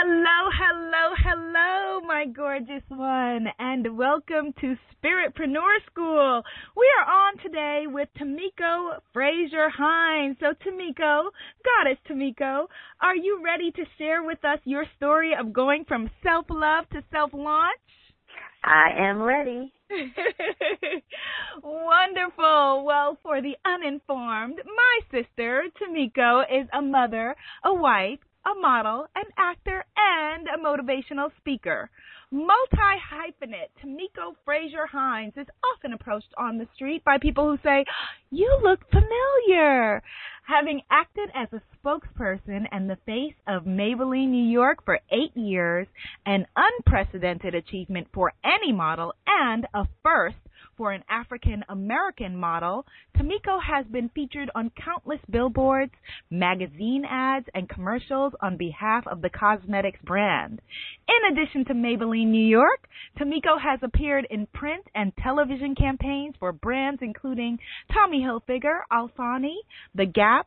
Hello, hello, hello, my gorgeous one, and welcome to Spiritpreneur School. We are on today with Tamiko Frazier Hines. So, Tamiko, Goddess Tamiko, are you ready to share with us your story of going from self love to self launch? I am ready. Wonderful. Well, for the uninformed, my sister, Tamiko, is a mother, a wife, a model, an actor, and a motivational speaker. Multi hyphenate Tamiko Frazier Hines is often approached on the street by people who say, You look familiar. Having acted as a spokesperson and the face of Maybelline New York for eight years, an unprecedented achievement for any model and a first for an African American model, Tamiko has been featured on countless billboards, magazine ads, and commercials on behalf of the cosmetics brand. In addition to Maybelline New York, Tamiko has appeared in print and television campaigns for brands including Tommy Hilfiger, Alfani, The Gap,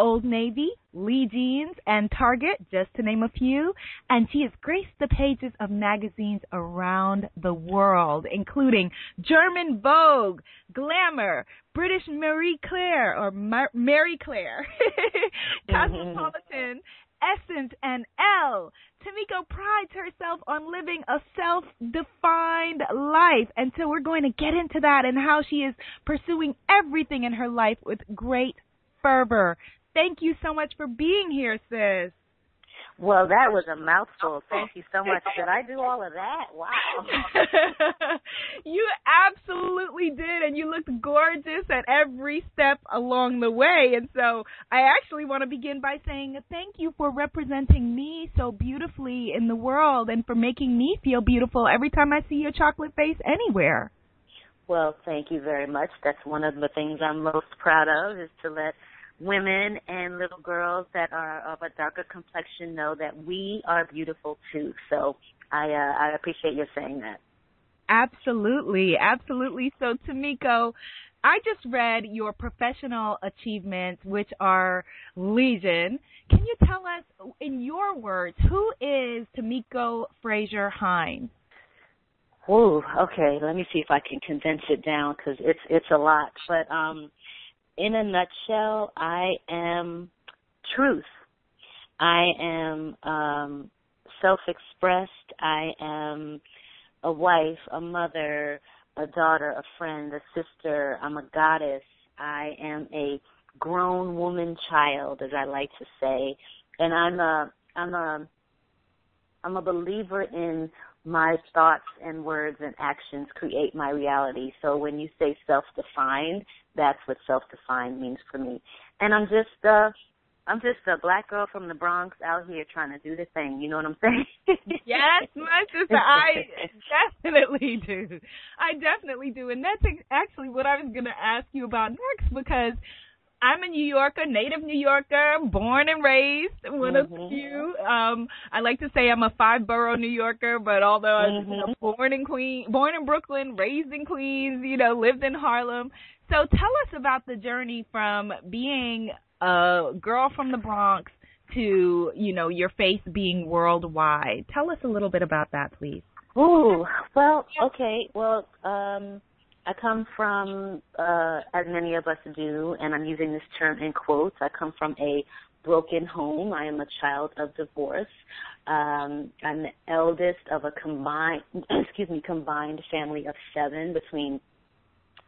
Old Navy, Lee Jeans, and Target, just to name a few. And she has graced the pages of magazines around the world, including German Vogue, Glamour, British Marie Claire, or Mar- Mary Claire, mm-hmm. Cosmopolitan, Essence, and Elle. Tamiko prides herself on living a self defined life. And so we're going to get into that and how she is pursuing everything in her life with great fervor. Thank you so much for being here, sis. Well, that was a mouthful. Oh. Thank you so much. Did I do all of that? Wow. you absolutely did, and you looked gorgeous at every step along the way. And so I actually want to begin by saying thank you for representing me so beautifully in the world and for making me feel beautiful every time I see your chocolate face anywhere. Well, thank you very much. That's one of the things I'm most proud of is to let women and little girls that are of a darker complexion know that we are beautiful too. So I uh, I appreciate you saying that. Absolutely, absolutely. So Tamiko, I just read your professional achievements, which are legion. Can you tell us, in your words, who is Tamiko Frazier Hines? Ooh, okay. Let me see if I can condense it down because it's it's a lot. But um, in a nutshell, I am truth. I am um, self-expressed. I am a wife, a mother, a daughter, a friend, a sister. I'm a goddess. I am a grown woman child, as I like to say, and I'm a I'm a I'm a believer in my thoughts and words and actions create my reality. So when you say self-defined, that's what self-defined means for me. And I'm just uh I'm just a black girl from the Bronx out here trying to do the thing. You know what I'm saying? yes, my sister, I definitely do. I definitely do, and that's actually what I was going to ask you about next because I'm a New Yorker, native New Yorker, born and raised, one mm-hmm. of few. Um, I like to say I'm a five borough New Yorker, but although I was mm-hmm. born in Queens, born in Brooklyn, raised in Queens, you know, lived in Harlem. So tell us about the journey from being a girl from the Bronx to, you know, your face being worldwide. Tell us a little bit about that, please. Ooh, well, okay. Well, um I come from, uh, as many of us do, and I'm using this term in quotes, I come from a broken home. I am a child of divorce. Um, I'm the eldest of a combined, excuse me, combined family of seven between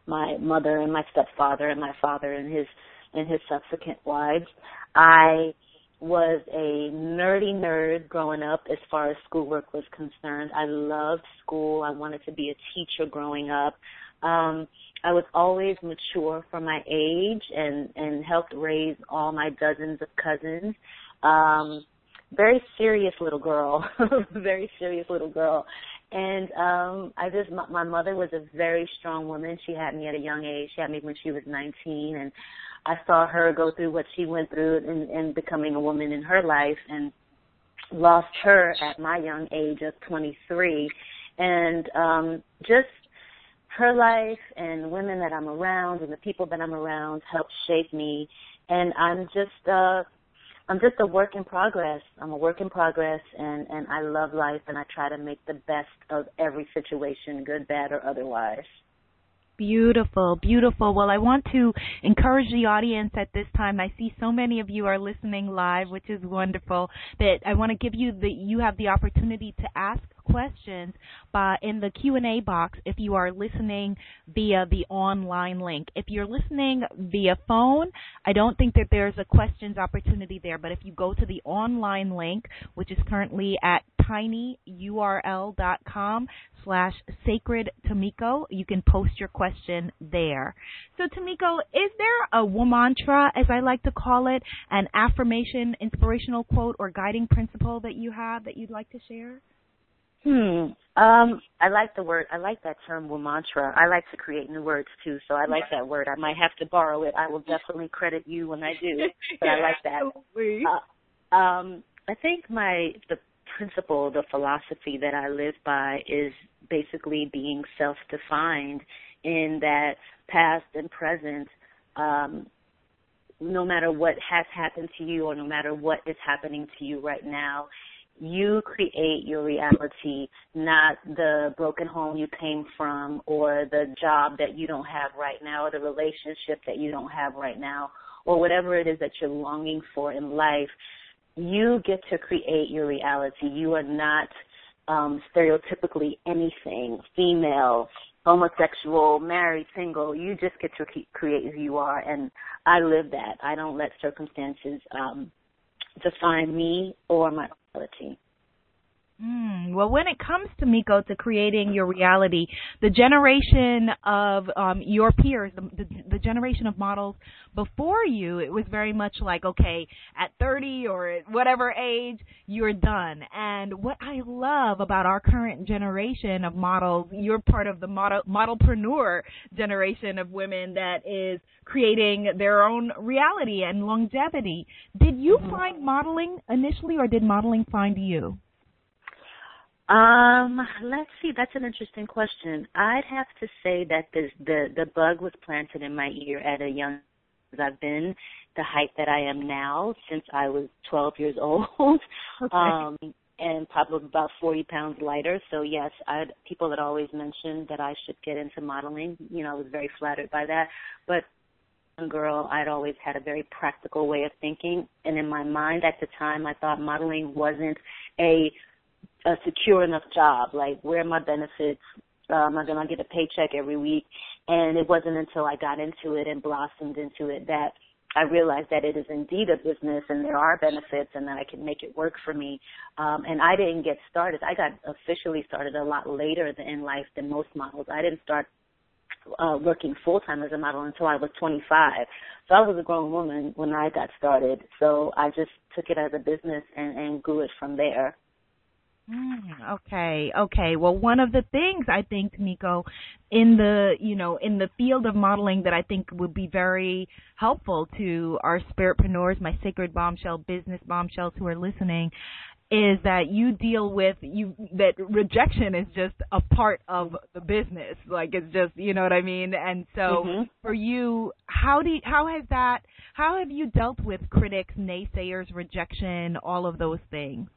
my mother and my stepfather and my father and his and his subsequent wives. I was a nerdy nerd growing up as far as schoolwork was concerned. I loved school. I wanted to be a teacher growing up. Um, I was always mature for my age and and helped raise all my dozens of cousins. Um, very serious little girl, very serious little girl. And um I just my, my mother was a very strong woman. She had me at a young age. She had me when she was 19 and I saw her go through what she went through in, in becoming a woman in her life and lost her at my young age of 23 and um just her life and the women that I'm around and the people that I'm around help shape me. And I'm just, uh, I'm just a work in progress. I'm a work in progress, and and I love life, and I try to make the best of every situation, good, bad, or otherwise. Beautiful, beautiful. Well, I want to encourage the audience at this time. I see so many of you are listening live, which is wonderful. That I want to give you the you have the opportunity to ask questions by in the Q&A box if you are listening via the online link. If you're listening via phone, I don't think that there's a questions opportunity there, but if you go to the online link, which is currently at tinyurl.com slash sacred Tamiko, you can post your question there. So Tamiko, is there a womantra, as I like to call it, an affirmation, inspirational quote, or guiding principle that you have that you'd like to share? Hmm. Um, I like the word. I like that term, mantra. I like to create new words too, so I like that word. I might have to borrow it. I will definitely credit you when I do, but I like that. Uh, um, I think my the principle, the philosophy that I live by is basically being self-defined in that past and present. Um, no matter what has happened to you, or no matter what is happening to you right now, you create your reality, not the broken home you came from or the job that you don't have right now or the relationship that you don't have right now or whatever it is that you're longing for in life. You get to create your reality. You are not um, stereotypically anything, female, homosexual, married, single. You just get to create who you are. And I live that. I don't let circumstances um, define me or my reality. Mm, well, when it comes Tamiko to creating your reality, the generation of um, your peers, the, the, the generation of models before you, it was very much like, okay, at 30 or at whatever age, you're done. And what I love about our current generation of models, you're part of the model modelpreneur generation of women that is creating their own reality and longevity. Did you mm-hmm. find modeling initially, or did modeling find you? Um, let's see. That's an interesting question. I'd have to say that the the the bug was planted in my ear at a young. As I've been the height that I am now since I was 12 years old. Okay. Um, and probably about 40 pounds lighter. So yes, I had people had always mentioned that I should get into modeling. You know, I was very flattered by that. But young girl, I'd always had a very practical way of thinking, and in my mind at the time, I thought modeling wasn't a a secure enough job. Like, where are my benefits? Am I going to get a paycheck every week? And it wasn't until I got into it and blossomed into it that I realized that it is indeed a business and there are benefits and that I can make it work for me. Um, and I didn't get started. I got officially started a lot later in life than most models. I didn't start uh, working full time as a model until I was 25. So I was a grown woman when I got started. So I just took it as a business and, and grew it from there. Mm, okay, okay. Well, one of the things I think, Nico, in the you know in the field of modeling that I think would be very helpful to our spiritpreneurs, my sacred bombshell business bombshells who are listening, is that you deal with you that rejection is just a part of the business. Like it's just you know what I mean. And so mm-hmm. for you, how do you, how has that how have you dealt with critics, naysayers, rejection, all of those things?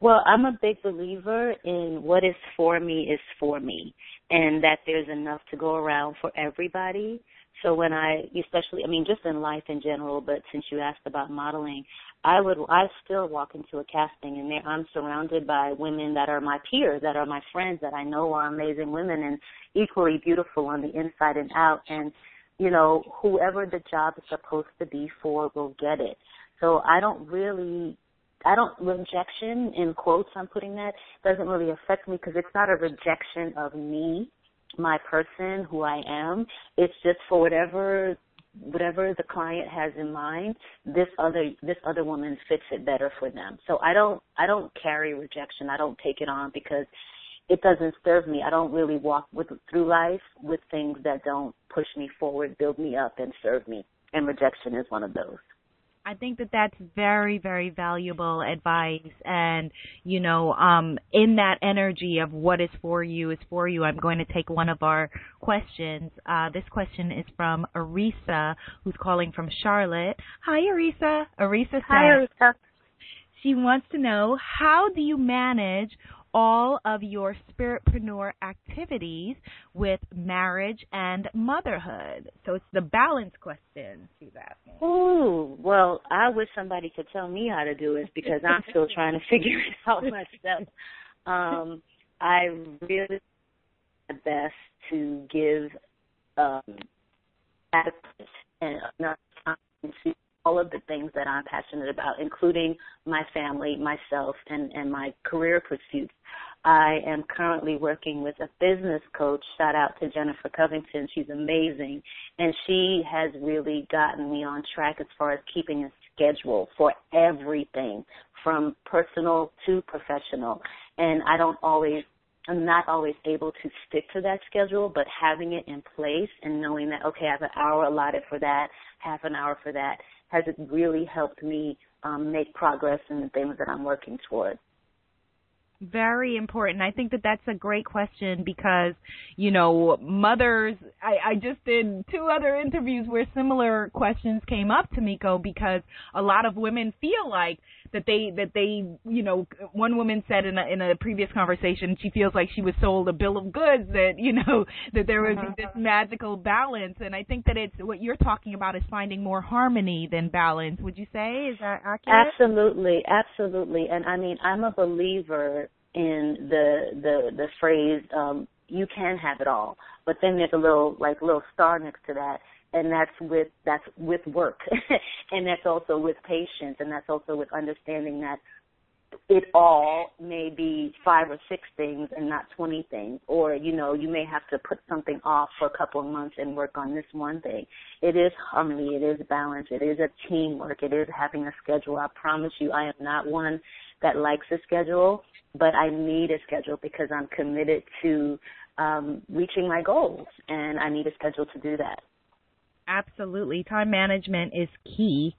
Well, I'm a big believer in what is for me is for me and that there's enough to go around for everybody. So when I, especially, I mean, just in life in general, but since you asked about modeling, I would, I still walk into a casting and there I'm surrounded by women that are my peers, that are my friends, that I know are amazing women and equally beautiful on the inside and out. And, you know, whoever the job is supposed to be for will get it. So I don't really I don't rejection in quotes I'm putting that doesn't really affect me because it's not a rejection of me, my person, who I am. It's just for whatever whatever the client has in mind, this other this other woman fits it better for them. So I don't I don't carry rejection. I don't take it on because it doesn't serve me. I don't really walk with through life with things that don't push me forward, build me up and serve me. And rejection is one of those. I think that that's very, very valuable advice. And, you know, um, in that energy of what is for you is for you, I'm going to take one of our questions. Uh, this question is from Arisa, who's calling from Charlotte. Hi, Arisa. Arisa says, Hi, Arisa. She wants to know how do you manage all of your spiritpreneur activities with marriage and motherhood? So it's the balance question she's asking. Ooh, well, I wish somebody could tell me how to do it because I'm still trying to figure it out myself. Um, I really my best to give um, adequate and enough time to all of the things that I'm passionate about, including my family, myself, and, and my career pursuits. I am currently working with a business coach. Shout out to Jennifer Covington. She's amazing. And she has really gotten me on track as far as keeping a schedule for everything from personal to professional. And I don't always I'm not always able to stick to that schedule, but having it in place and knowing that, okay, I have an hour allotted for that, half an hour for that, has it really helped me um, make progress in the things that I'm working toward. Very important. I think that that's a great question because, you know, mothers, I, I just did two other interviews where similar questions came up Tamiko because a lot of women feel like that they, that they, you know, one woman said in a, in a previous conversation, she feels like she was sold a bill of goods that, you know, that there was uh-huh. this magical balance. And I think that it's, what you're talking about is finding more harmony than balance. Would you say? Is that accurate? Absolutely. Absolutely. And I mean, I'm a believer in the the the phrase um you can have it all but then there's a little like little star next to that and that's with that's with work and that's also with patience and that's also with understanding that it all may be five or six things and not 20 things. Or, you know, you may have to put something off for a couple of months and work on this one thing. It is harmony. It is balance. It is a teamwork. It is having a schedule. I promise you, I am not one that likes a schedule but I need a schedule because I'm committed to um, reaching my goals, and I need a schedule to do that. Absolutely, time management is key.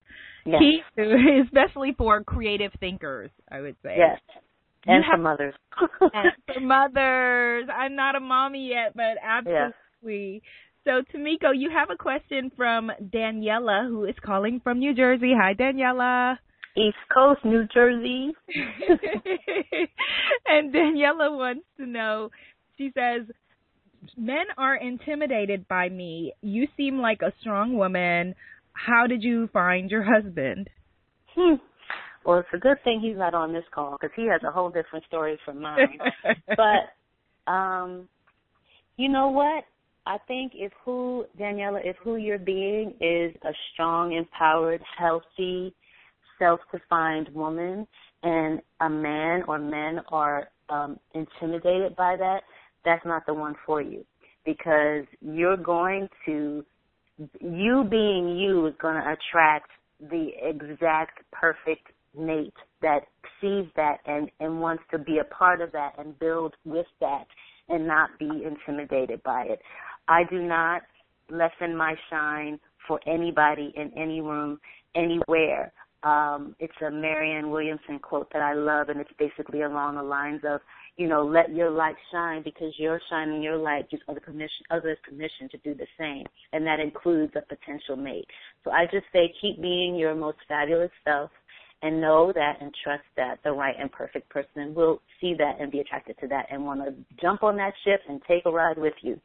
Yes. Key, to, especially for creative thinkers, I would say. Yes, and for mothers. and for mothers, I'm not a mommy yet, but absolutely. Yes. So, Tamiko, you have a question from Daniela, who is calling from New Jersey. Hi, Daniela. East Coast, New Jersey. and Daniela wants to know, she says, Men are intimidated by me. You seem like a strong woman. How did you find your husband? Hmm. Well, it's a good thing he's not on this call because he has a whole different story from mine. but, um, you know what? I think if who Daniela, if who you're being is a strong, empowered, healthy, self-defined woman and a man or men are um, intimidated by that, that's not the one for you because you're going to, you being you is going to attract the exact perfect mate that sees that and, and wants to be a part of that and build with that and not be intimidated by it. I do not lessen my shine for anybody in any room, anywhere. Um, it's a Marianne Williamson quote that I love, and it's basically along the lines of, you know, let your light shine because you're shining your light gives other permission, others permission to do the same, and that includes a potential mate. So I just say keep being your most fabulous self, and know that and trust that the right and perfect person will see that and be attracted to that and want to jump on that ship and take a ride with you.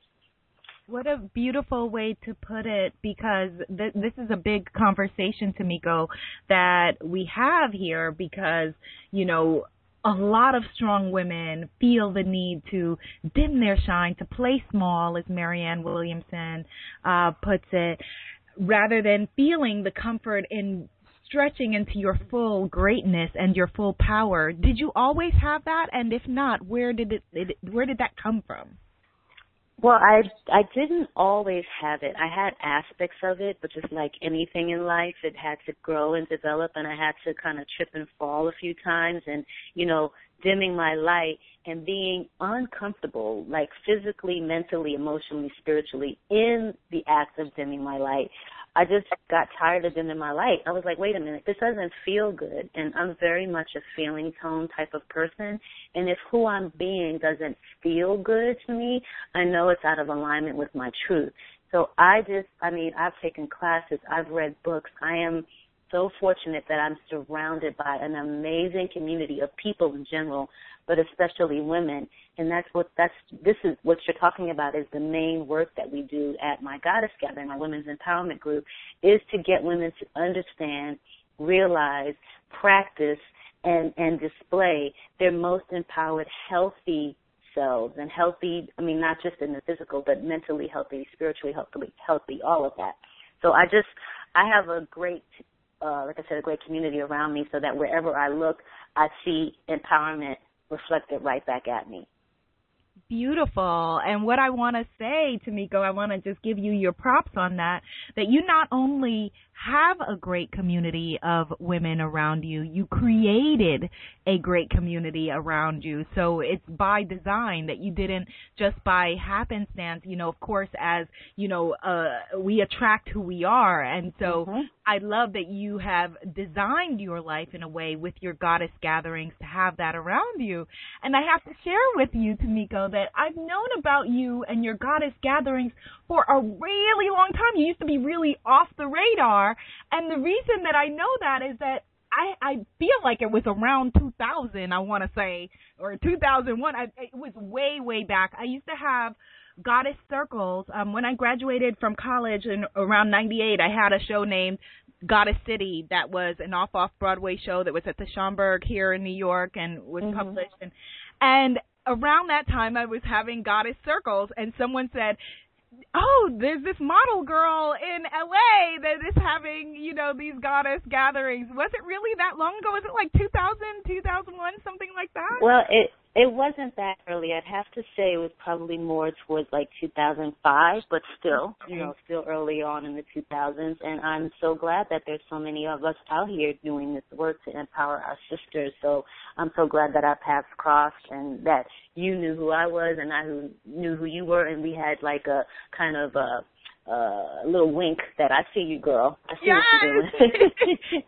What a beautiful way to put it because th- this is a big conversation, Tamiko, that we have here because, you know, a lot of strong women feel the need to dim their shine, to play small, as Marianne Williamson uh, puts it, rather than feeling the comfort in stretching into your full greatness and your full power. Did you always have that? And if not, where did it, it where did that come from? Well, I I didn't always have it. I had aspects of it, but just like anything in life, it had to grow and develop, and I had to kind of trip and fall a few times, and you know, dimming my light and being uncomfortable, like physically, mentally, emotionally, spiritually, in the act of dimming my light. I just got tired of dimming my light. I was like, wait a minute, this doesn't feel good. And I'm very much a feeling tone type of person. And if who I'm being doesn't feel good to me, I know it's out of alignment with my truth. So I just, I mean, I've taken classes, I've read books. I am so fortunate that I'm surrounded by an amazing community of people in general, but especially women. And that's what that's this is what you're talking about is the main work that we do at my Goddess Gathering, my women's empowerment group, is to get women to understand, realize, practice, and and display their most empowered, healthy selves and healthy. I mean, not just in the physical, but mentally healthy, spiritually healthy, healthy, all of that. So I just I have a great uh, like I said, a great community around me so that wherever I look, I see empowerment reflected right back at me. Beautiful. And what I want to say, Tamiko, I want to just give you your props on that, that you not only have a great community of women around you. You created a great community around you. So it's by design that you didn't just by happenstance, you know, of course, as, you know, uh, we attract who we are. And so mm-hmm. I love that you have designed your life in a way with your goddess gatherings to have that around you. And I have to share with you, Tamiko, that I've known about you and your goddess gatherings for a really long time. You used to be really off the radar. And the reason that I know that is that I, I feel like it was around 2000, I want to say, or 2001. I, it was way, way back. I used to have Goddess Circles. Um, when I graduated from college in around 98, I had a show named Goddess City that was an off off Broadway show that was at the Schomburg here in New York and was mm-hmm. published. And, and around that time, I was having Goddess Circles, and someone said, oh, there's this model girl in LA that is having, you know, these goddess gatherings. Was it really that long ago? Was it like 2000, 2001, something like that? Well, it it wasn't that early. I'd have to say it was probably more towards like 2005, but still, you know, still early on in the 2000s. And I'm so glad that there's so many of us out here doing this work to empower our sisters. So I'm so glad that our paths crossed and that you knew who I was and I who knew who you were, and we had like a kind of a uh, little wink that I see you, girl. I see yes! what you're doing.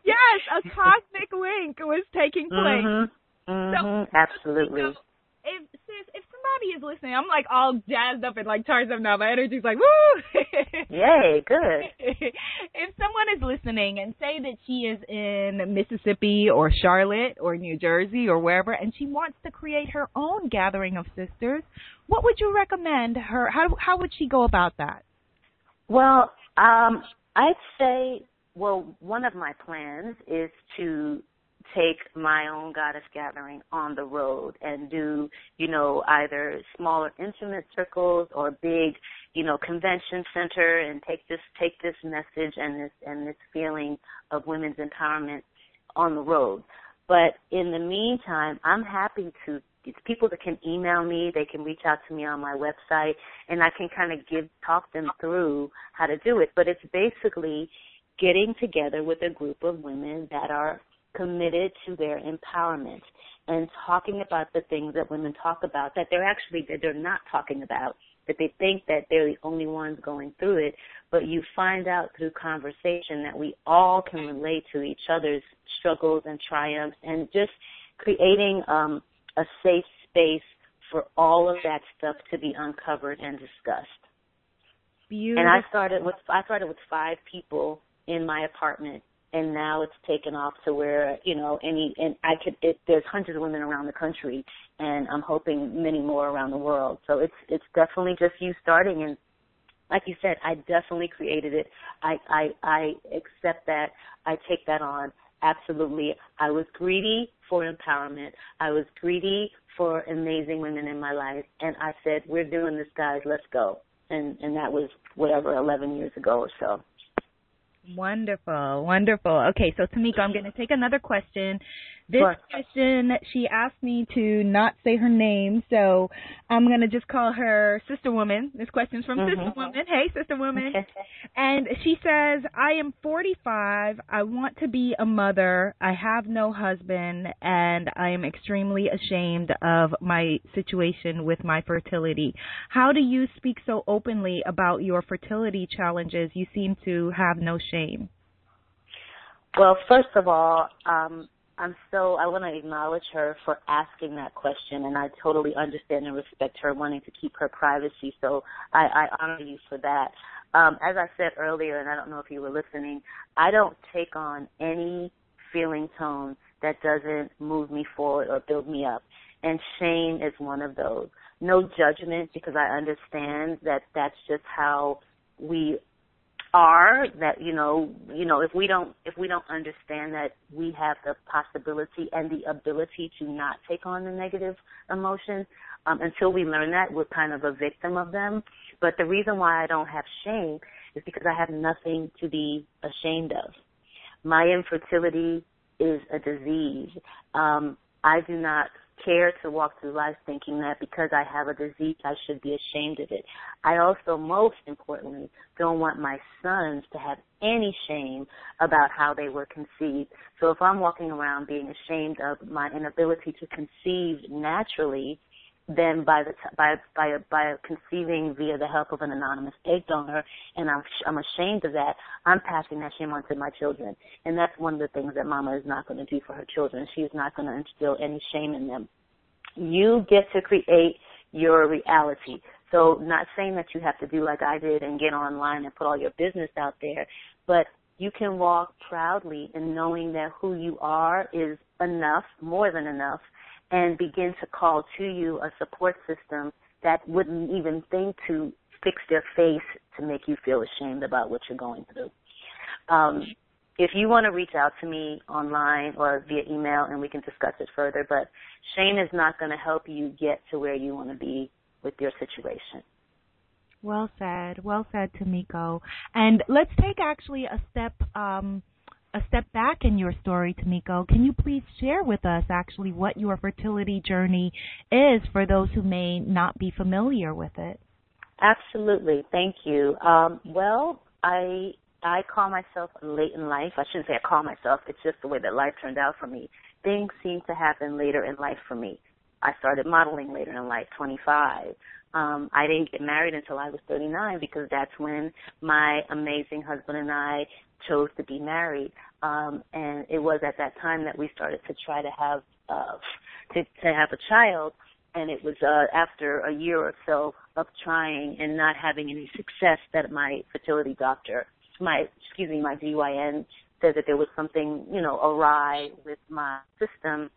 yes, a cosmic wink was taking place. Mm-hmm. Mm-hmm, so, absolutely. if sis, if somebody is listening, I'm like all jazzed up and like charged up now. My energy's like woo. Yay, good. if someone is listening and say that she is in Mississippi or Charlotte or New Jersey or wherever, and she wants to create her own gathering of sisters, what would you recommend her? How how would she go about that? Well, um, I'd say well, one of my plans is to take my own goddess gathering on the road and do, you know, either smaller intimate circles or big, you know, convention center and take this take this message and this and this feeling of women's empowerment on the road. But in the meantime, I'm happy to it's people that can email me, they can reach out to me on my website and I can kind of give talk them through how to do it. But it's basically getting together with a group of women that are committed to their empowerment and talking about the things that women talk about that they're actually that they're not talking about that they think that they're the only ones going through it but you find out through conversation that we all can relate to each other's struggles and triumphs and just creating um a safe space for all of that stuff to be uncovered and discussed Beautiful. and i started with i started with five people in my apartment and now it's taken off to where you know any and I could it, there's hundreds of women around the country and I'm hoping many more around the world. So it's it's definitely just you starting and like you said, I definitely created it. I I I accept that. I take that on. Absolutely. I was greedy for empowerment. I was greedy for amazing women in my life and I said, We're doing this guys, let's go. And and that was whatever, eleven years ago or so. Wonderful, wonderful. Okay, so Tamiko, I'm going to take another question. This Sure. question, she asked me to not say her name, so I'm going to just call her Sister Woman. This question's from Mhm. Sister Woman. Hey, Sister Woman. Okay. And she says, I am 45. I want to be a mother. I have no husband, and I am extremely ashamed of my situation with my fertility. How do you speak so openly about your fertility challenges? You seem to have no shame. Well, first of all, um, I'm so I want to acknowledge her for asking that question, and I totally understand and respect her wanting to keep her privacy. So I, I honor you for that. Um, as I said earlier, and I don't know if you were listening, I don't take on any feeling tone that doesn't move me forward or build me up, and shame is one of those. No judgment because I understand that that's just how we are that you know you know if we don't if we don't understand that we have the possibility and the ability to not take on the negative emotions um until we learn that we're kind of a victim of them. But the reason why I don't have shame is because I have nothing to be ashamed of. My infertility is a disease. Um I do not care to walk through life thinking that because I have a disease, I should be ashamed of it. I also, most importantly, don't want my sons to have any shame about how they were conceived. So if I'm walking around being ashamed of my inability to conceive naturally, then by the t- by by by conceiving via the help of an anonymous egg donor, and I'm I'm ashamed of that. I'm passing that shame on to my children, and that's one of the things that Mama is not going to do for her children. She is not going to instill any shame in them. You get to create your reality. So, not saying that you have to do like I did and get online and put all your business out there, but you can walk proudly in knowing that who you are is enough, more than enough, and begin to call to you a support system that wouldn't even think to fix their face to make you feel ashamed about what you're going through. Um, if you want to reach out to me online or via email and we can discuss it further, but shame is not going to help you get to where you want to be with your situation. Well said. Well said, Tamiko. And let's take actually a step um, a step back in your story, Tamiko. Can you please share with us actually what your fertility journey is for those who may not be familiar with it? Absolutely. Thank you. Um, well, I I call myself late in life. I shouldn't say I call myself. It's just the way that life turned out for me. Things seem to happen later in life for me. I started modeling later in life, 25. Um, I didn't get married until I was 39 because that's when my amazing husband and I chose to be married. Um, and it was at that time that we started to try to have uh, to, to have a child. And it was uh, after a year or so of trying and not having any success that my fertility doctor, my excuse me, my GYN said that there was something you know awry with my system.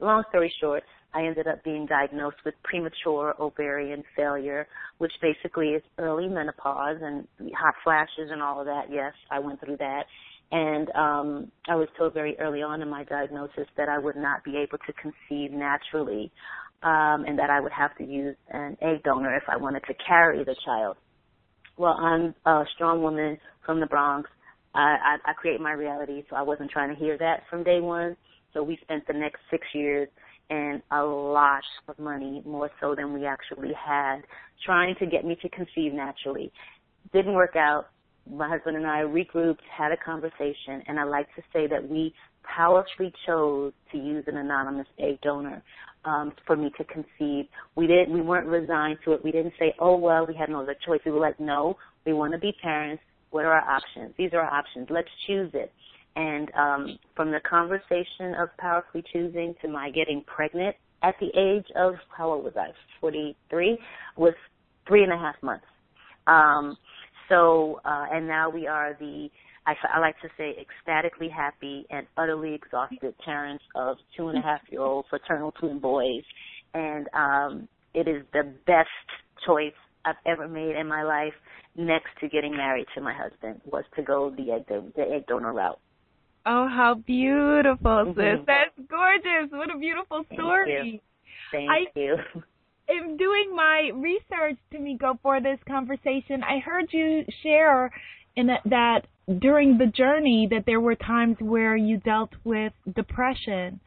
Long story short, I ended up being diagnosed with premature ovarian failure, which basically is early menopause and hot flashes and all of that. Yes, I went through that. And um, I was told very early on in my diagnosis that I would not be able to conceive naturally um, and that I would have to use an egg donor if I wanted to carry the child. Well, I'm a strong woman from the Bronx. I, I, I create my reality, so I wasn't trying to hear that from day one. So we spent the next six years and a lot of money, more so than we actually had, trying to get me to conceive naturally. Didn't work out. My husband and I regrouped, had a conversation, and I like to say that we powerfully chose to use an anonymous egg donor um, for me to conceive. We didn't. We weren't resigned to it. We didn't say, "Oh well, we had no other choice." We were like, "No, we want to be parents. What are our options? These are our options. Let's choose it." And um, from the conversation of powerfully choosing to my getting pregnant at the age of how old was I? Forty three was three and a half months. Um, so uh, and now we are the I, I like to say ecstatically happy and utterly exhausted parents of two and a half year old fraternal twin boys, and um, it is the best choice I've ever made in my life. Next to getting married to my husband was to go the egg the egg donor route. Oh, how beautiful, sis. Mhm. That's gorgeous. What a beautiful story. Thank I- you. in doing my research, Tamiko, for this conversation, I heard you share in that, that during the journey that there were times where you dealt with depression.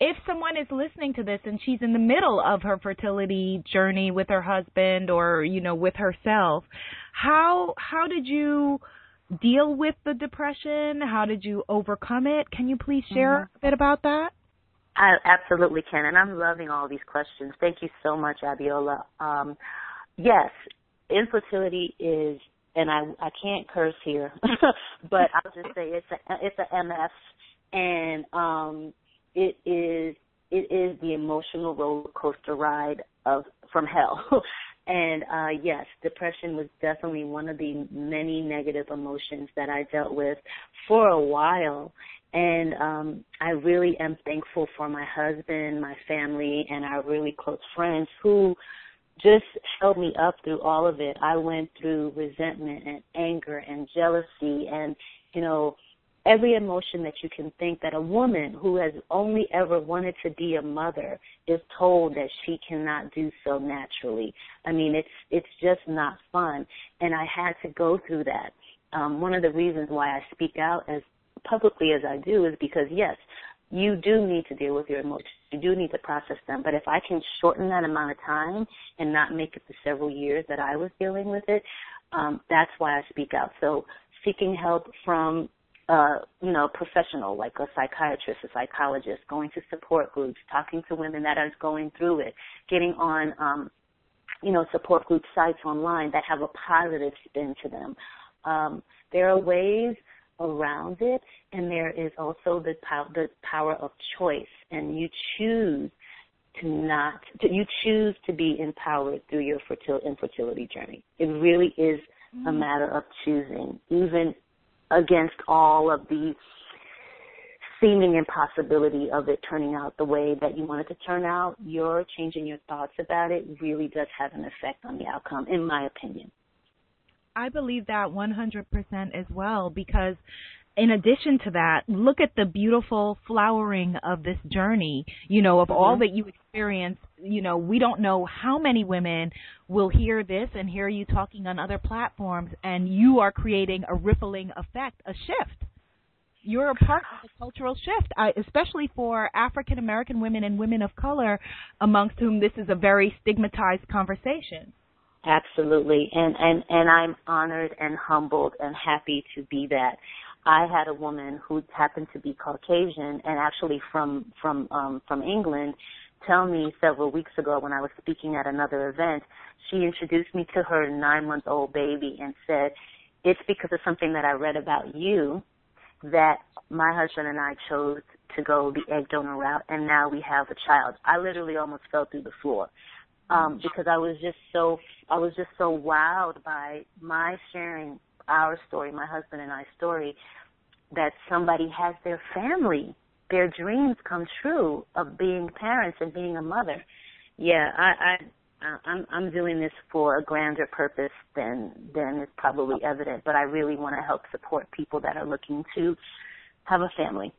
If someone is listening to this and she's in the middle of her fertility journey with her husband or you know with herself, how how did you deal with the depression? How did you overcome it? Can you please share mm-hmm. a bit about that? I absolutely can, and I'm loving all these questions. Thank you so much, Abiola. Um, yes, infertility is, and I I can't curse here, but I'll just say it's a it's a MF, and um, it is it is the emotional roller coaster ride of from hell. and uh yes, depression was definitely one of the many negative emotions that I dealt with for a while. And um I really am thankful for my husband, my family, and our really close friends who just held me up through all of it. I went through resentment and anger and jealousy and, you know, every emotion that you can think that a woman who has only ever wanted to be a mother is told that she cannot do so naturally. I mean, it's it's just not fun, and I had to go through that. Um, one of the reasons why I speak out as publicly as I do is because yes, you do need to deal with your emotions. You do need to process them. But if I can shorten that amount of time and not make it the several years that I was dealing with it, um, that's why I speak out. So seeking help from uh, you know, professional like a psychiatrist, a psychologist, going to support groups, talking to women that are going through it, getting on, um, you know, support group sites online that have a positive spin to them. Um, there are ways around it, and there is also the power, the power of choice, and you choose to not, to, you choose to be empowered through your fertil- infertility journey. It really is a mm-hmm. matter of choosing, even against all of the seeming impossibility of it turning out the way that you want it to turn out, your changing your thoughts about it really does have an effect on the outcome, in my opinion. I believe that 100% as well because in addition to that, look at the beautiful flowering of this journey, you know, of mm-hmm. all that you experience. You know, we don't know how many women will hear this and hear you talking on other platforms, and you are creating a rippling effect, a shift. You're a part of the cultural shift, especially for African American women and women of color, amongst whom this is a very stigmatized conversation. Absolutely, and and and I'm honored and humbled and happy to be that. I had a woman who happened to be Caucasian and actually from from um from England tell me several weeks ago when I was speaking at another event, she introduced me to her 9-month-old baby and said, "It's because of something that I read about you that my husband and I chose to go the egg donor route and now we have a child." I literally almost fell through the floor. Um because I was just so I was just so wowed by my sharing our story, my husband and I's story, that somebody has their family, their dreams come true of being parents and being a mother. Yeah, I, I I'm I'm doing this for a grander purpose than than is probably evident, but I really want to help support people that are looking to have a family.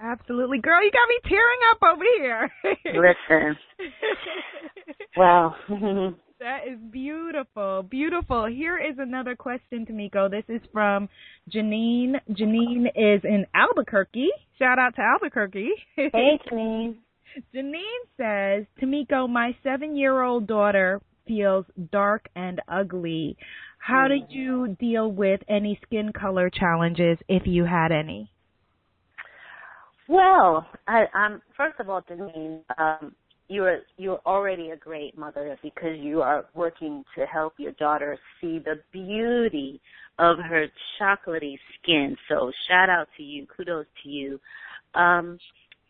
Absolutely, girl, you got me tearing up over here. Listen. well, That is beautiful. Beautiful. Here is another question, Tamiko. This is from Janine. Janine is in Albuquerque. Shout out to Albuquerque. Hey, Janine. Janine says, Tamiko, my seven year old daughter feels dark and ugly. How did you deal with any skin color challenges if you had any? Well, I, um, first of all, Janine, um, you're you're already a great mother because you are working to help your daughter see the beauty of her chocolatey skin. So shout out to you. Kudos to you. Um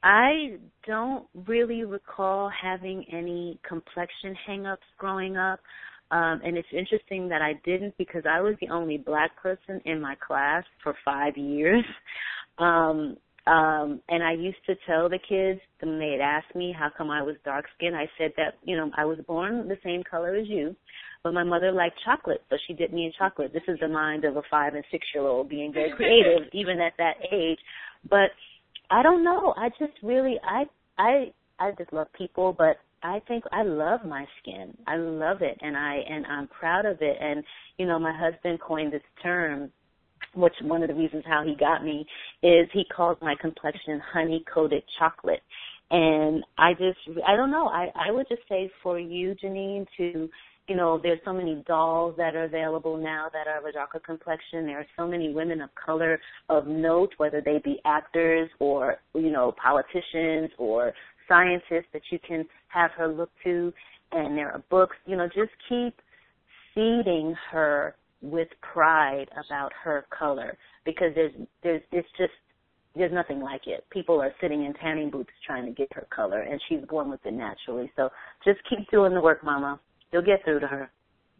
I don't really recall having any complexion hangups growing up. Um, and it's interesting that I didn't because I was the only black person in my class for five years. Um, um, and I used to tell the kids when they'd ask me how come I was dark skinned, I said that, you know, I was born the same color as you, but my mother liked chocolate, so she dipped me in chocolate. This is the mind of a five and six year old being very creative, even at that age. But I don't know. I just really I I I just love people, but I think I love my skin. I love it and I and I'm proud of it and you know, my husband coined this term which one of the reasons how he got me is he calls my complexion honey coated chocolate. And I just, I don't know, I, I would just say for you, Janine, to, you know, there's so many dolls that are available now that are of a darker complexion. There are so many women of color of note, whether they be actors or, you know, politicians or scientists that you can have her look to. And there are books, you know, just keep feeding her with pride about her color because there's there's it's just there's nothing like it. People are sitting in tanning booths trying to get her color and she's born with it naturally. So just keep doing the work, mama. You'll get through to her.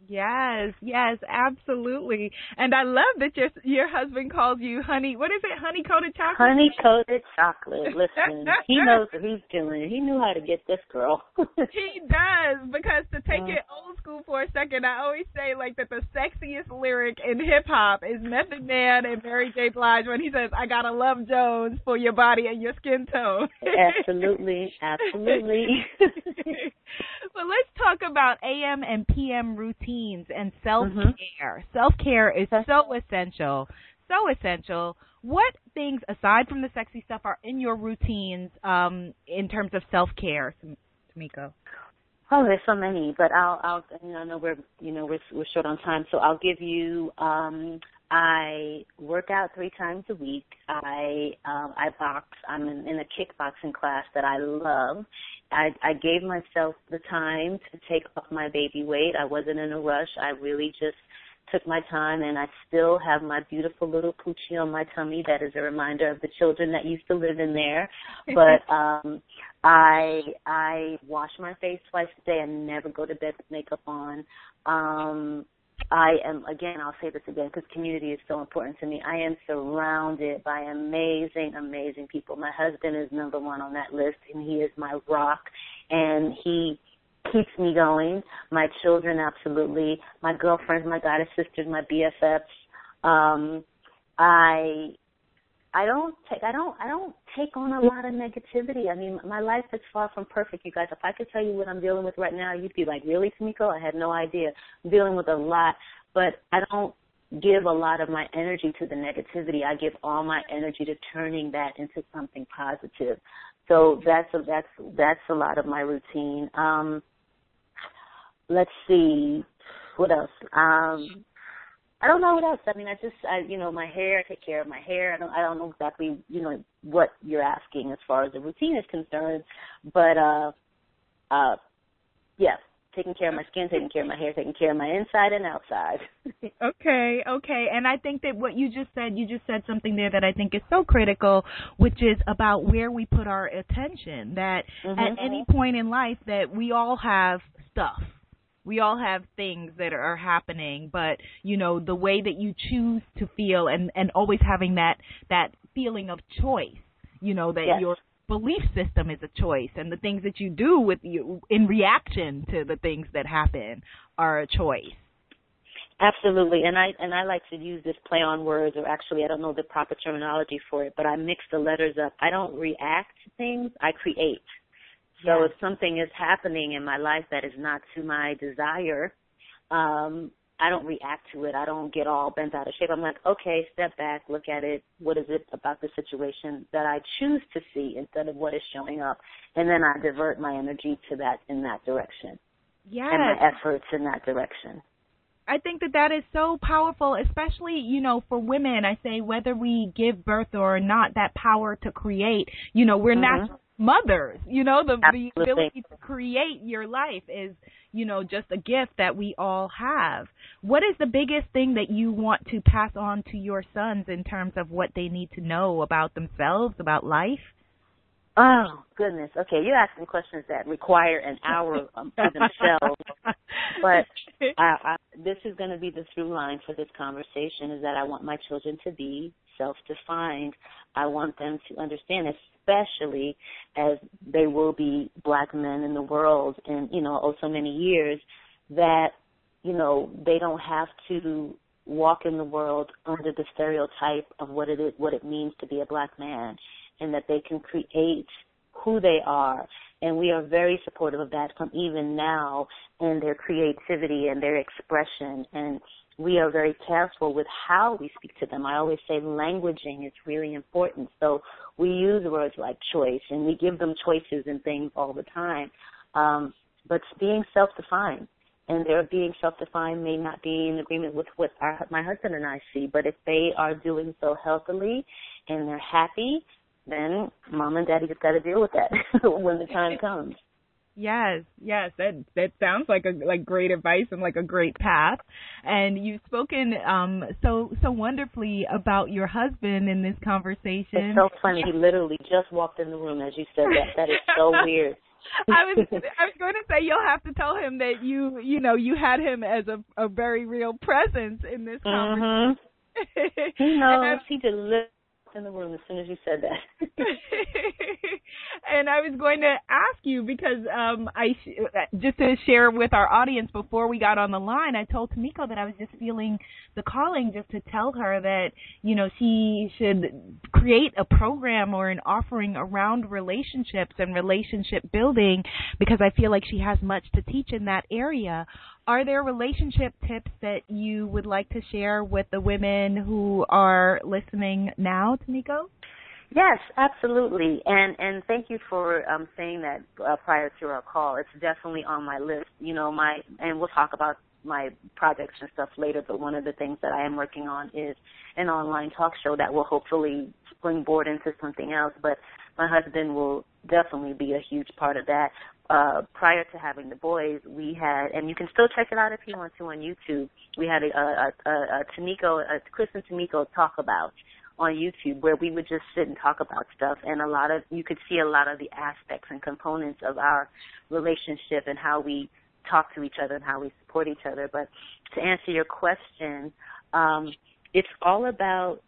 Yes, yes, absolutely. And I love that your your husband calls you honey. What is it? Honey coated chocolate. Honey coated chocolate. Listen, he knows what he's doing. He knew how to get this girl. he does because to take it old school for a second, I always say like that the sexiest lyric in hip hop is Method Man and Mary J. Blige when he says, "I gotta love Jones for your body and your skin tone." absolutely, absolutely. well, let's talk about AM and PM routine routines and self care. Mm-hmm. Self care is so essential, so essential. What things aside from the sexy stuff are in your routines um, in terms of self care, Tamiko? Oh, there's so many, but I'll, I'll, you know, I know we're, you know, we're, we're short on time, so I'll give you. Um, I work out three times a week. I, um, I box. I'm in, in a kickboxing class that I love, I, I gave myself the time to take off my baby weight. I wasn't in a rush. I really just took my time and I still have my beautiful little poochie on my tummy that is a reminder of the children that used to live in there. But um I I wash my face twice a day. I never go to bed with makeup on. Um I am again. I'll say this again because community is so important to me. I am surrounded by amazing, amazing people. My husband is number one on that list, and he is my rock, and he keeps me going. My children, absolutely. My girlfriends, my goddess sisters, my BFFs. Um, I I don't take I don't I don't take on a lot of negativity. I mean, my life is far from perfect, you guys. If I could tell you what I'm dealing with right now, you'd be like, "Really, Tamiko? I had no idea." I'm dealing with a lot, but I don't give a lot of my energy to the negativity. I give all my energy to turning that into something positive. So that's a, that's that's a lot of my routine. Um let's see what else. Um I don't know what else. I mean, I just, I, you know, my hair. I take care of my hair. I don't, I don't know exactly, you know, what you're asking as far as the routine is concerned, but uh, uh, yeah, taking care of my skin, taking care of my hair, taking care of my inside and outside. okay, okay. And I think that what you just said, you just said something there that I think is so critical, which is about where we put our attention. That mm-hmm. at any point in life that we all have stuff we all have things that are happening but you know the way that you choose to feel and and always having that that feeling of choice you know that yes. your belief system is a choice and the things that you do with you in reaction to the things that happen are a choice Absolutely, and I and I like to use this play on words, or actually, I don't know the proper terminology for it, but I mix the letters up. I don't react to things; I create. So if something is happening in my life that is not to my desire, um, I don't react to it. I don't get all bent out of shape. I'm like, okay, step back, look at it. What is it about the situation that I choose to see instead of what is showing up? And then I divert my energy to that in that direction. Yes. And my efforts in that direction. I think that that is so powerful, especially, you know, for women. I say whether we give birth or not, that power to create, you know, we're mm-hmm. natural mothers. You know, the, the ability to create your life is, you know, just a gift that we all have. What is the biggest thing that you want to pass on to your sons in terms of what they need to know about themselves, about life? Oh goodness. Okay, you're asking questions that require an hour um, for themselves. but I, I, this is going to be the through line for this conversation: is that I want my children to be self-defined. I want them to understand, especially as they will be black men in the world in you know oh so many years, that you know they don't have to walk in the world under the stereotype of what it is, what it means to be a black man and that they can create who they are. And we are very supportive of that from even now in their creativity and their expression. And we are very careful with how we speak to them. I always say languaging is really important. So we use words like choice and we give them choices and things all the time. Um, but being self-defined and their being self-defined may not be in agreement with what our, my husband and I see. But if they are doing so healthily and they're happy, then mom and daddy just got to deal with that when the time comes. Yes, yes, that that sounds like a like great advice and like a great path. And you've spoken um so so wonderfully about your husband in this conversation. It's so funny. He literally just walked in the room as you said that. That is so weird. I was I was going to say you'll have to tell him that you you know you had him as a a very real presence in this conversation. Mm-hmm. he knows. He just in the room as soon as you said that. and I was going to ask you because um I just to share with our audience before we got on the line, I told Tamiko that I was just feeling the calling just to tell her that you know she should create a program or an offering around relationships and relationship building because I feel like she has much to teach in that area are there relationship tips that you would like to share with the women who are listening now, Tamiko? Yes, absolutely, and and thank you for um, saying that uh, prior to our call. It's definitely on my list. You know, my and we'll talk about my projects and stuff later. But one of the things that I am working on is an online talk show that will hopefully springboard into something else. But my husband will definitely be a huge part of that uh, prior to having the boys, we had, and you can still check it out if you want to on YouTube. We had a, a, a, a Tamiko, a Chris and Tamiko talk about on YouTube where we would just sit and talk about stuff, and a lot of you could see a lot of the aspects and components of our relationship and how we talk to each other and how we support each other. But to answer your question, um, it's all about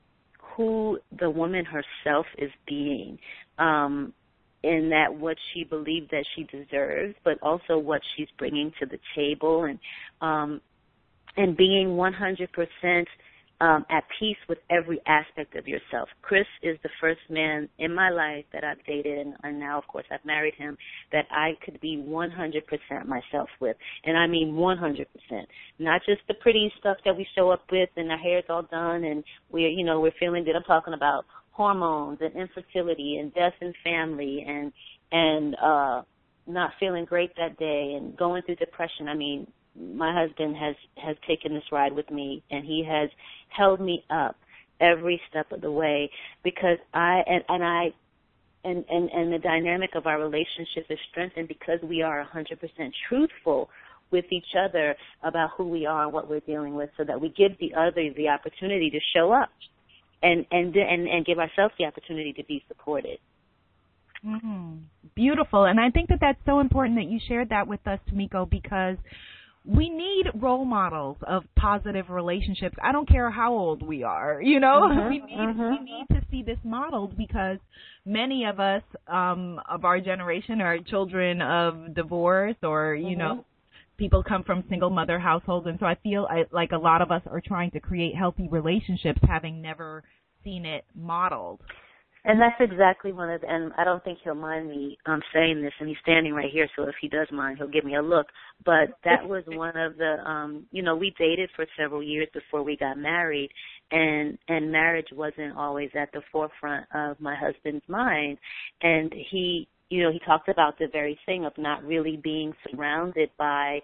who the woman herself is being. Um, in that what she believed that she deserves, but also what she's bringing to the table and um, and being 100% um, at peace with every aspect of yourself. Chris is the first man in my life that I've dated, and, and now, of course, I've married him, that I could be 100% myself with. And I mean 100%. Not just the pretty stuff that we show up with and our hair's all done and we're, you know, we're feeling good. I'm talking about hormones and infertility and death in family and and uh not feeling great that day and going through depression. I mean, my husband has has taken this ride with me and he has held me up every step of the way because I and and I and and and the dynamic of our relationship is strengthened because we are 100% truthful with each other about who we are and what we're dealing with so that we give the other the opportunity to show up and and and and give ourselves the opportunity to be supported. Mm-hmm. Beautiful, and I think that that's so important that you shared that with us, Tamiko, because we need role models of positive relationships. I don't care how old we are, you know. Mm-hmm, we need mm-hmm. we need to see this modeled because many of us um of our generation are children of divorce or you know mm-hmm people come from single mother households and so i feel I, like a lot of us are trying to create healthy relationships having never seen it modeled and that's exactly one of the, and I don't think he'll mind me um saying this and he's standing right here so if he does mind he'll give me a look. But that was one of the um you know, we dated for several years before we got married and and marriage wasn't always at the forefront of my husband's mind and he you know, he talked about the very thing of not really being surrounded by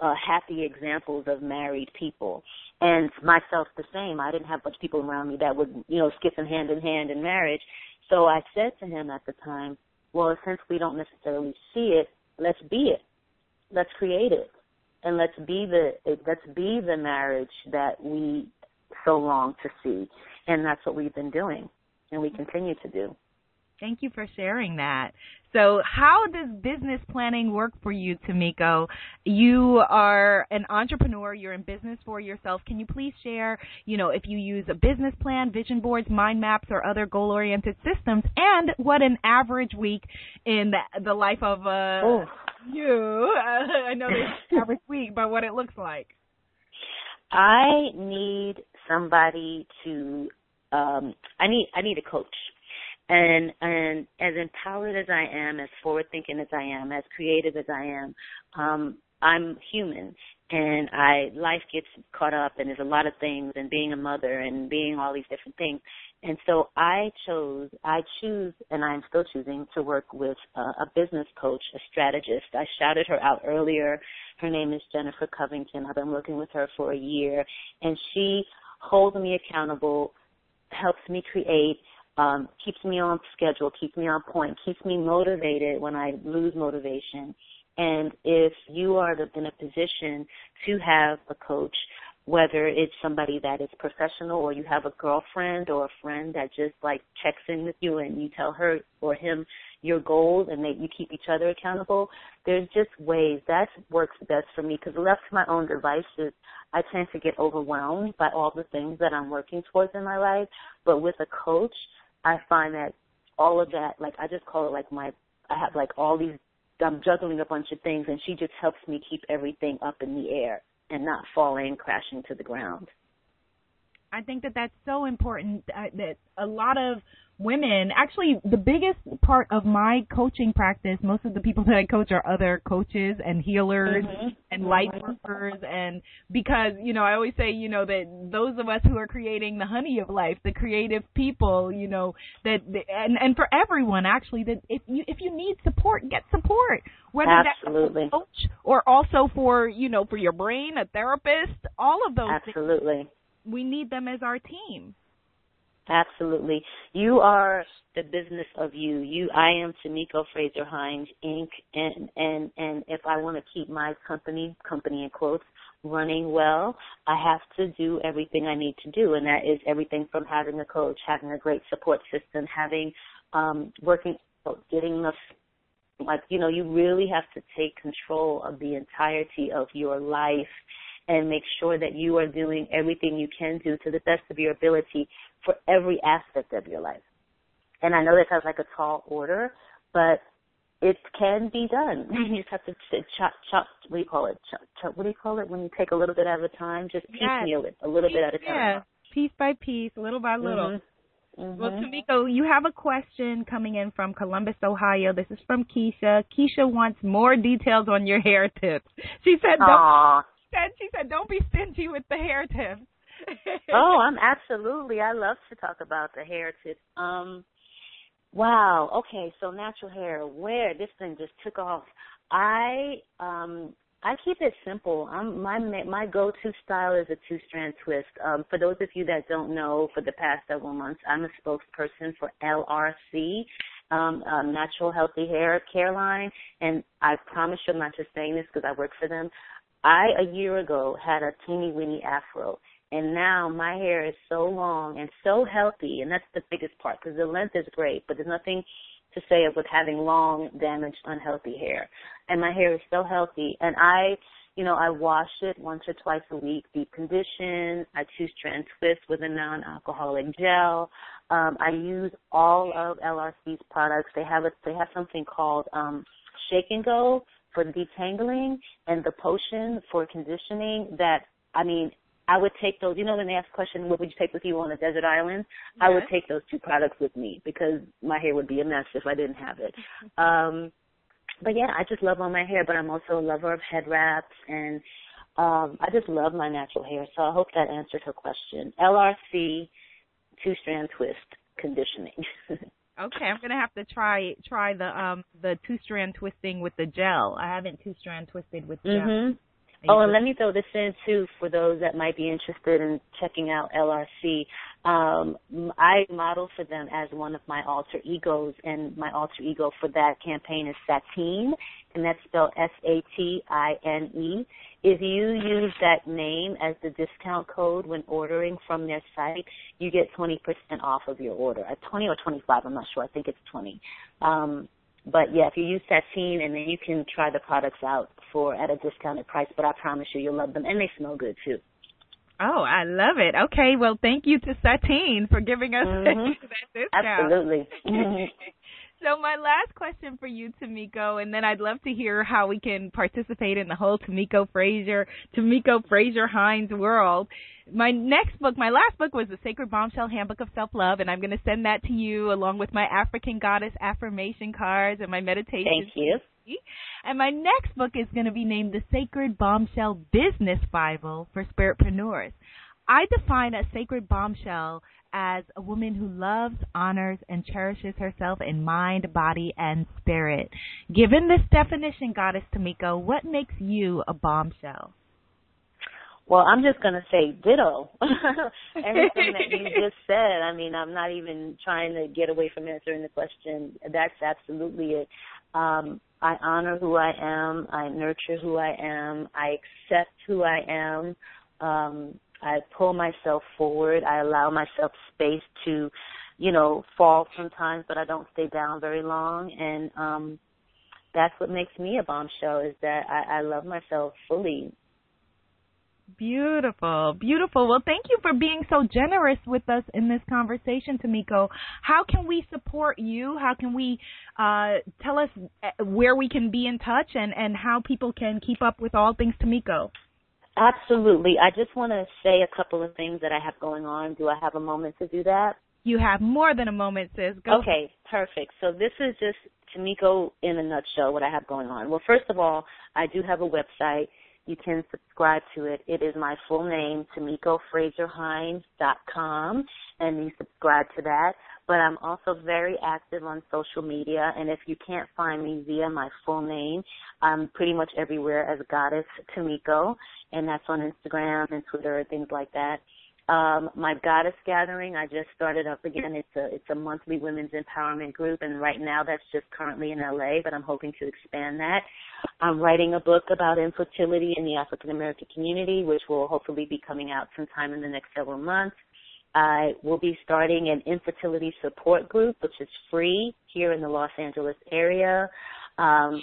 uh, happy examples of married people. And myself the same. I didn't have much people around me that would, you know, skipping hand in hand in marriage. So I said to him at the time, well, since we don't necessarily see it, let's be it. Let's create it. And let's be the, let's be the marriage that we so long to see. And that's what we've been doing. And we continue to do. Thank you for sharing that. So, how does business planning work for you, Tamiko? You are an entrepreneur, you're in business for yourself. Can you please share, you know, if you use a business plan, vision boards, mind maps, or other goal oriented systems, and what an average week in the, the life of uh, oh. you? Uh, I know there's average week, but what it looks like. I need somebody to um I need I need a coach and and as empowered as I am, as forward thinking as I am, as creative as I am, um, I'm human, and I life gets caught up and there's a lot of things and being a mother and being all these different things. And so I chose, I choose, and I'm still choosing to work with a, a business coach, a strategist. I shouted her out earlier. Her name is Jennifer Covington. I've been working with her for a year, and she holds me accountable, helps me create, um, keeps me on schedule, keeps me on point, keeps me motivated when I lose motivation. And if you are in a position to have a coach, whether it's somebody that is professional or you have a girlfriend or a friend that just like checks in with you and you tell her or him your goals and that you keep each other accountable, there's just ways that works best for me because left to my own devices, I tend to get overwhelmed by all the things that I'm working towards in my life. But with a coach, I find that all of that, like I just call it like my, I have like all these, I'm juggling a bunch of things and she just helps me keep everything up in the air and not falling crashing to the ground. I think that that's so important uh, that a lot of women actually the biggest part of my coaching practice most of the people that i coach are other coaches and healers mm-hmm. and light workers and because you know i always say you know that those of us who are creating the honey of life the creative people you know that and and for everyone actually that if you if you need support get support whether Absolutely. that's a coach or also for you know for your brain a therapist all of those Absolutely. Things, we need them as our team Absolutely. You are the business of you. You I am Tamiko Fraser Hines Inc. and and and if I want to keep my company, company in quotes, running well, I have to do everything I need to do and that is everything from having a coach, having a great support system, having um working getting the like you know, you really have to take control of the entirety of your life and make sure that you are doing everything you can do to the best of your ability for every aspect of your life. And I know that sounds like a tall order, but it can be done. You just have to chop, chop. What do you call it? Chop, chop, what do you call it when you take a little bit at a time? Just piecemeal yes. it a little piece, bit at a time. Yeah, piece by piece, little by little. Mm-hmm. Mm-hmm. Well, Tamiko, you have a question coming in from Columbus, Ohio. This is from Keisha. Keisha wants more details on your hair tips. She said, "Don't." She said, "She said, don't be stingy with the hair tips." oh, I'm absolutely. I love to talk about the hair tips. Um, wow. Okay, so natural hair. Where this thing just took off. I um I keep it simple. I'm my my go-to style is a two-strand twist. Um, for those of you that don't know, for the past several months, I'm a spokesperson for LRC, um, um, Natural Healthy Hair Care Line, and I promise you, I'm not just saying this because I work for them. I a year ago had a teeny weeny afro, and now my hair is so long and so healthy, and that's the biggest part because the length is great, but there's nothing to say of with having long, damaged, unhealthy hair. And my hair is so healthy, and I, you know, I wash it once or twice a week, deep condition. I two strand twist with a non-alcoholic gel. Um, I use all of LRC's products. They have a, they have something called um, Shake and Go for detangling and the potion for conditioning that I mean, I would take those. You know, when they ask the question, what would you take with you on a desert island? Yes. I would take those two products with me because my hair would be a mess if I didn't have it. um, but yeah, I just love all my hair, but I'm also a lover of head wraps and um, I just love my natural hair. So I hope that answered her question. LRC two strand twist conditioning. okay, I'm gonna have to try try the um the two strand twisting with the gel. I haven't two strand twisted with gel. Mm-hmm. Oh, and let me throw this in too for those that might be interested in checking out LRC. Um, I model for them as one of my alter egos, and my alter ego for that campaign is Satine, and that's spelled S-A-T-I-N-E. If you use that name as the discount code when ordering from their site, you get 20% off of your order. At 20 or 25, I'm not sure. I think it's 20. Um, but yeah, if you use Satine, and then you can try the products out for at a discounted price. But I promise you, you'll love them, and they smell good too. Oh, I love it. Okay, well, thank you to Satine for giving us mm-hmm. that discount. Absolutely. So my last question for you, Tamiko, and then I'd love to hear how we can participate in the whole Tamiko Fraser, Tamiko Fraser Hines world. My next book, my last book was the Sacred Bombshell Handbook of Self Love, and I'm going to send that to you along with my African Goddess affirmation cards and my meditation. Thank you. And my next book is going to be named The Sacred Bombshell Business Bible for Spiritpreneurs. I define a sacred bombshell as a woman who loves, honors, and cherishes herself in mind, body, and spirit. Given this definition, Goddess Tamiko, what makes you a bombshell? Well, I'm just going to say ditto. Everything that you just said, I mean, I'm not even trying to get away from answering the question. That's absolutely it. Um, I honor who I am. I nurture who I am. I accept who I am. Um, I pull myself forward. I allow myself space to, you know, fall sometimes, but I don't stay down very long. And um, that's what makes me a bombshell is that I, I love myself fully. Beautiful, beautiful. Well, thank you for being so generous with us in this conversation, Tamiko. How can we support you? How can we uh, tell us uh, where we can be in touch and, and how people can keep up with all things Tamiko? Absolutely. I just want to say a couple of things that I have going on. Do I have a moment to do that? You have more than a moment, sis. Go. Okay, perfect. So this is just Tamiko in a nutshell what I have going on. Well, first of all, I do have a website. You can subscribe to it. It is my full name, TamikoFraserHines.com, and you subscribe to that but I'm also very active on social media. And if you can't find me via my full name, I'm pretty much everywhere as Goddess Tamiko, and that's on Instagram and Twitter and things like that. Um, my goddess gathering, I just started up again. It's a it's a monthly women's empowerment group, and right now that's just currently in LA, but I'm hoping to expand that. I'm writing a book about infertility in the African American community, which will hopefully be coming out sometime in the next several months. I will be starting an infertility support group, which is free here in the Los Angeles area. Um,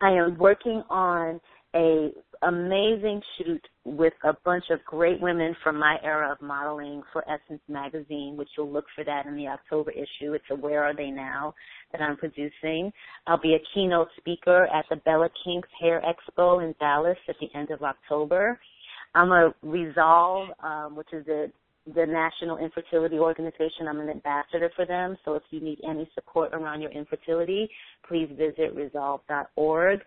I am working on a amazing shoot with a bunch of great women from my era of modeling for Essence magazine, which you'll look for that in the October issue. It's a Where Are They Now that I'm producing. I'll be a keynote speaker at the Bella Kinks Hair Expo in Dallas at the end of October. I'm a Resolve, um, which is a the National Infertility Organization. I'm an ambassador for them. So if you need any support around your infertility, please visit resolve.org.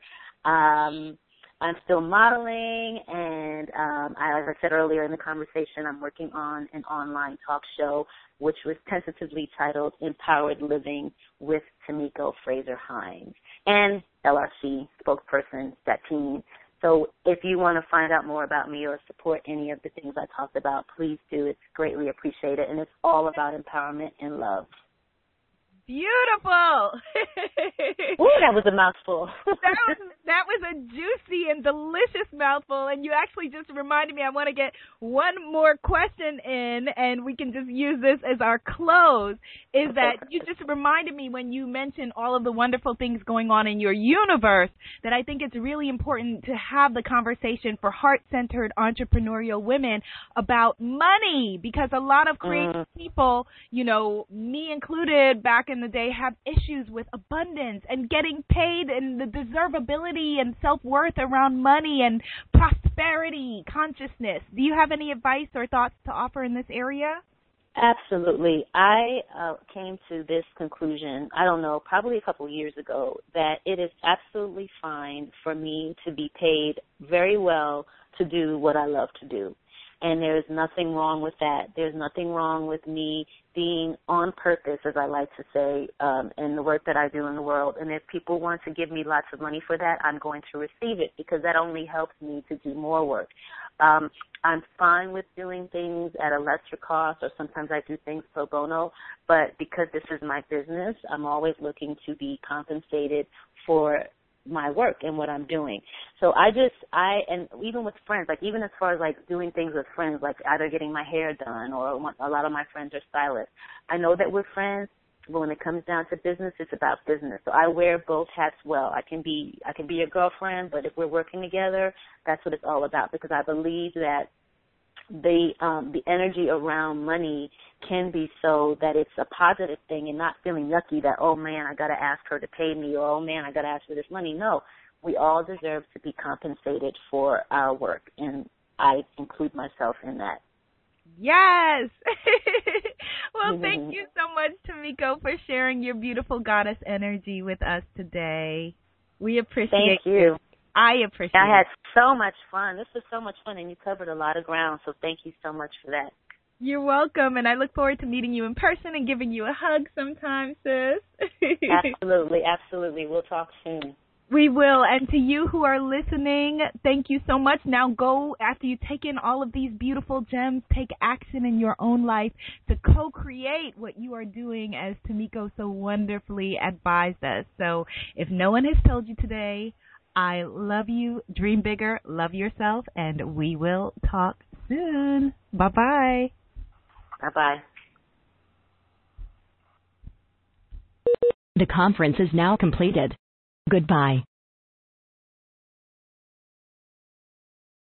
Um, I'm still modeling, and um, I, as I said earlier in the conversation, I'm working on an online talk show, which was tentatively titled "Empowered Living with Tamiko Fraser Hines and LRC spokesperson Satine so if you want to find out more about me or support any of the things I talked about, please do. It's greatly appreciated. And it's all about empowerment and love. Beautiful. Ooh, that was a mouthful. that was that was a juicy and delicious mouthful, and you actually just reminded me. I want to get one more question in, and we can just use this as our close. Is that you just reminded me when you mentioned all of the wonderful things going on in your universe that I think it's really important to have the conversation for heart-centered entrepreneurial women about money because a lot of creative mm. people, you know, me included, back in the day have issues with abundance and getting paid and the deservability and self-worth around money and prosperity consciousness. Do you have any advice or thoughts to offer in this area? Absolutely. I uh, came to this conclusion, I don't know, probably a couple years ago, that it is absolutely fine for me to be paid very well to do what I love to do and there's nothing wrong with that. There's nothing wrong with me being on purpose, as I like to say, um, in the work that I do in the world. And if people want to give me lots of money for that, I'm going to receive it because that only helps me to do more work. Um, I'm fine with doing things at a lesser cost, or sometimes I do things pro bono. But because this is my business, I'm always looking to be compensated for my work and what I'm doing. So I just I and even with friends, like even as far as like doing things with friends, like either getting my hair done or a lot of my friends are stylists. I know that we're friends, but when it comes down to business, it's about business. So I wear both hats well. I can be I can be your girlfriend, but if we're working together, that's what it's all about because I believe that the um the energy around money can be so that it's a positive thing and not feeling yucky that oh man I got to ask her to pay me or oh man I got to ask for this money. No, we all deserve to be compensated for our work, and I include myself in that. Yes. well, thank you so much, Tamiko, for sharing your beautiful goddess energy with us today. We appreciate Thank you. I appreciate it. I had so much fun. This was so much fun, and you covered a lot of ground, so thank you so much for that. You're welcome, and I look forward to meeting you in person and giving you a hug sometime, sis. absolutely, absolutely. We'll talk soon. We will. And to you who are listening, thank you so much. Now go, after you take in all of these beautiful gems, take action in your own life to co create what you are doing, as Tamiko so wonderfully advised us. So if no one has told you today, I love you, dream bigger, love yourself, and we will talk soon. Bye bye. Bye bye. The conference is now completed. Goodbye.